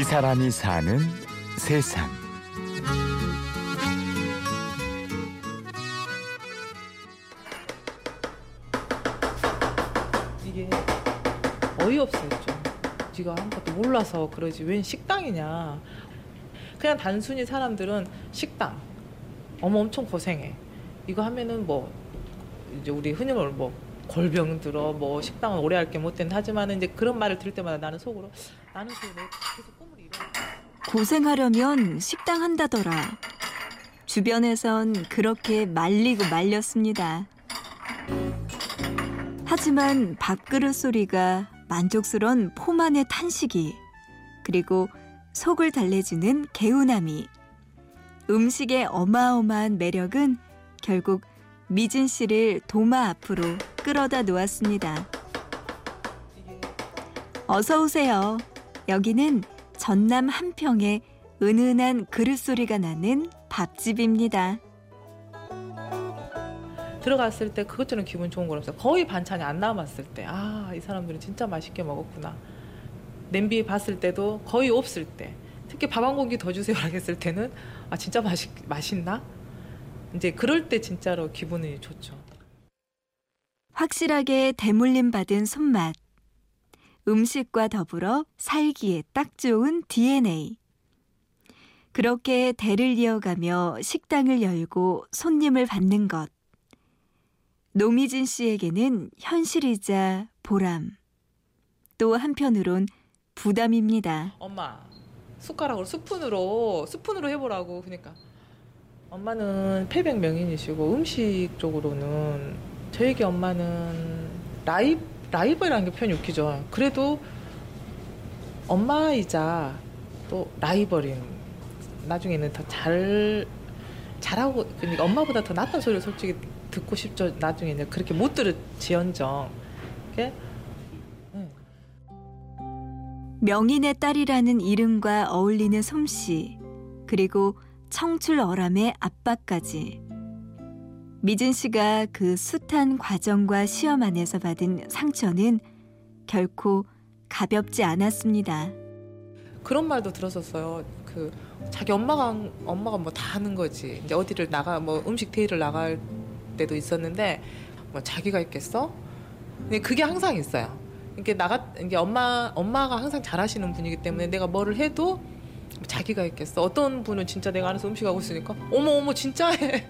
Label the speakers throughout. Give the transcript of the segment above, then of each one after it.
Speaker 1: 이 사람이 사는 세상.
Speaker 2: 이게 어이없어요 좀. 네가 아무것도 몰라서 그러지 웬 식당이냐. 그냥 단순히 사람들은 식당. 어머 엄청 고생해. 이거 하면은 뭐 이제 우리 흔히 뭐 골병 들어 뭐 식당은 오래 할게 못 된다 하지만 이제 그런 말을 들을 때마다 나는 속으로 나는 그내 계속.
Speaker 3: 고생하려면 식당 한다더라. 주변에선 그렇게 말리고 말렸습니다. 하지만 밥그릇 소리가 만족스런 포만의 탄식이 그리고 속을 달래주는 개운함이 음식의 어마어마한 매력은 결국 미진 씨를 도마 앞으로 끌어다 놓았습니다. 어서 오세요. 여기는 전남 한평의 은은한 그릇 소리가 나는 밥집입니다.
Speaker 2: 들어갔을 때 그것처럼 기분 좋은 건 없어요. 거의 반찬이 안 남았을 때, 아, 이 사람들은 진짜 맛있게 먹었구나. 냄비에 봤을 때도 거의 없을 때, 특히 밥 한 공기 더 주세요라고 했을 때는, 아, 진짜 맛있, 맛있나? 이제 그럴 때 진짜로 기분이 좋죠.
Speaker 3: 확실하게 대물림 받은 손맛. 음식과 더불어 살기에 딱 좋은 DNA. 그렇게 대를 이어가며 식당을 열고 손님을 받는 것. 노미진 씨에게는 현실이자 보람. 또 한편으론 부담입니다.
Speaker 2: 엄마, 숟가락으로, 스푼으로, 스푼으로 해보라고. 그러니까. 엄마는 패백 명인이시고, 음식 쪽으로는, 저에게 엄마는 라이, 라이벌이라는 게 표현이 웃기죠. 그래도 엄마이자 또 라이벌인, 나중에는 더 잘, 잘하고, 그러니까 엄마보다 더 낫다는 소리를 솔직히 듣고 싶죠. 나중에는 그렇게 못 들을지언정.
Speaker 3: 명인의 딸이라는 이름과 어울리는 솜씨, 그리고 청출어람의 아빠까지. 미진 씨가 그 숱한 과정과 시험 안에서 받은 상처는 결코 가볍지 않았습니다.
Speaker 2: 그런 말도 들었었어요. 그 자기 엄마가 엄마가 뭐 다 하는 거지. 이제 어디를 나가 뭐 음식 데이를 나갈 때도 있었는데 뭐 자기가 있겠어? 근데 그게 항상 있어요. 이게 나가 이게 엄마 엄마가 항상 잘하시는 분이기 때문에 내가 뭐를 해도 자기가 있겠어. 어떤 분은 진짜 내가 안에서 음식 하고 있으니까 어머 어머 진짜 해.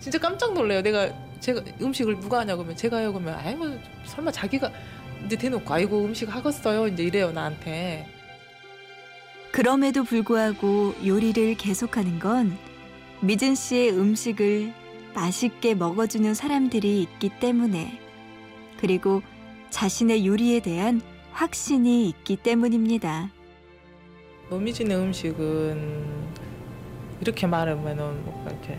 Speaker 2: 진짜 깜짝 놀래요. 내가 제가 음식을 누가 하냐고 하면 제가 해요 그러면 아이 뭐 설마 자기가 이제 대놓고 아이고 음식 하겠어요 이제 이래요 나한테.
Speaker 3: 그럼에도 불구하고 요리를 계속하는 건 미진 씨의 음식을 맛있게 먹어주는 사람들이 있기 때문에 그리고 자신의 요리에 대한 확신이 있기 때문입니다.
Speaker 2: 노미진의 음식은 이렇게 말하면은 뭔가 이렇게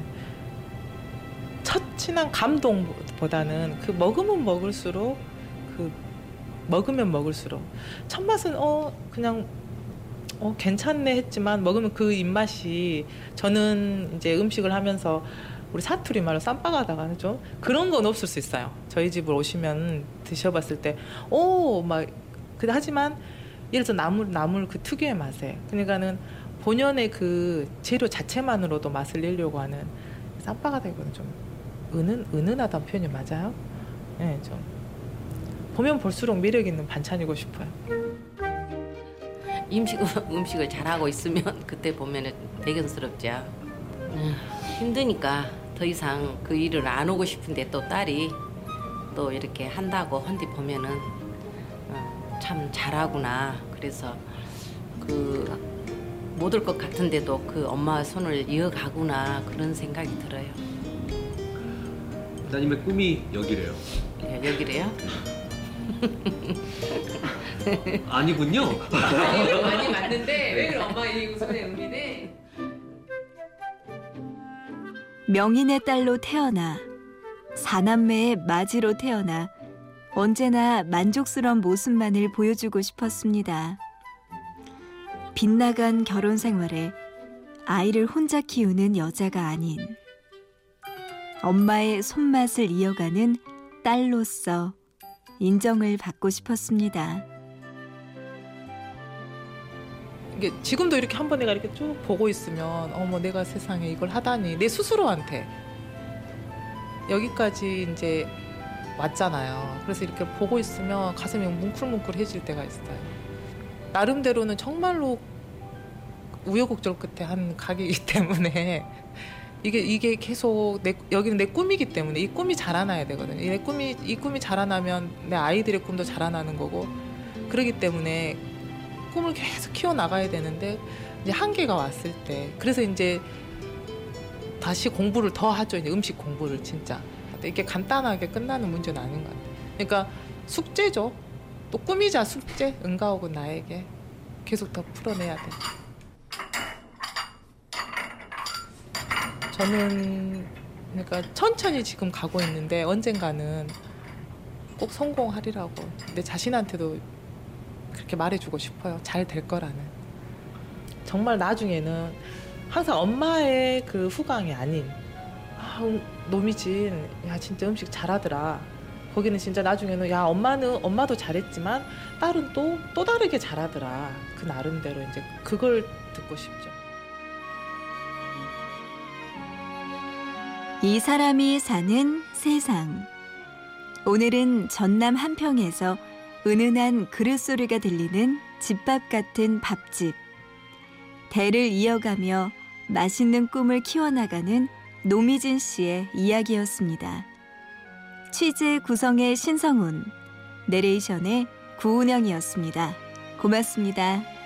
Speaker 2: 첫 친한 감동보다는 그 먹으면 먹을수록 그 먹으면 먹을수록. 첫 맛은 어 그냥 어 괜찮네 했지만 먹으면 그 입맛이 저는 이제 음식을 하면서 우리 사투리 말로 쌈박하다가 하죠 그런 건 없을 수 있어요. 저희 집을 오시면 드셔봤을 때 오막 근데 하지만 예를 들어 나물 나물 그 특유의 맛에 그러니까는 본연의 그 재료 자체만으로도 맛을 내려고 하는 쌈박하다기보다는 좀 은은 은은하다는 표현이 맞아요? 네, 좀 보면 볼수록 매력 있는 반찬이고 싶어요.
Speaker 4: 음식 음식을 잘하고 있으면 그때 보면은 대견스럽죠. 음, 힘드니까 더 이상 그 일을 안 오고 싶은데 또 딸이 또 이렇게 한다고 헌디 보면은 어, 참 잘하구나. 그래서 그 못 올 것 같은데도 그 엄마 손을 이어가구나 그런 생각이 들어요.
Speaker 5: 따님의 꿈이 여기래요.
Speaker 4: 예, 여기래요?
Speaker 5: 아니군요.
Speaker 2: 많이 많이 맞는데 왜 그래 엄마 이 손에 의미네.
Speaker 3: 명인의 딸로 태어나 사남매의 맞이로 태어나 언제나 만족스러운 모습만을 보여주고 싶었습니다. 빗나간 결혼 생활에 아이를 혼자 키우는 여자가 아닌 엄마의 손맛을 이어가는 딸로서 인정을 받고 싶었습니다.
Speaker 2: 이게 지금도 이렇게 한번 내가 이렇게 쭉 보고 있으면 어머 내가 세상에 이걸 하다니 내 스스로한테 여기까지 이제 왔잖아요. 그래서 이렇게 보고 있으면 가슴이 뭉클뭉클해질 때가 있어요. 나름대로는 정말로 우여곡절 끝에 한 가게이기 때문에 이게 이게 계속 내 여기는 내 꿈이기 때문에 이 꿈이 자라나야 되거든요. 내 꿈이 이 꿈이 자라나면 내 아이들의 꿈도 자라나는 거고 그러기 때문에 꿈을 계속 키워 나가야 되는데 이제 한계가 왔을 때 그래서 이제 다시 공부를 더 하죠. 이제 음식 공부를 진짜 이게 간단하게 끝나는 문제는 아닌 것 같아요. 그러니까 숙제죠. 또 꿈이자 숙제 은가옥은 나에게 계속 더 풀어내야 돼. 저는 그러니까 천천히 지금 가고 있는데 언젠가는 꼭 성공하리라고 내 자신한테도 그렇게 말해주고 싶어요. 잘 될 거라는. 정말 나중에는 항상 엄마의 그 후광이 아닌 아, 음, 노미진 야 진짜 음식 잘하더라. 거기는 진짜 나중에는 야 엄마는 엄마도 잘했지만 딸은 또 또 다르게 잘하더라. 그 나름대로 이제 그걸 듣고 싶죠.
Speaker 3: 이 사람이 사는 세상. 오늘은 전남 한평에서 은은한 그릇 소리가 들리는 집밥 같은 밥집. 대를 이어가며 맛있는 꿈을 키워나가는 노미진 씨의 이야기였습니다. 취재 구성의 신성훈, 내레이션의 구운영이었습니다. 고맙습니다.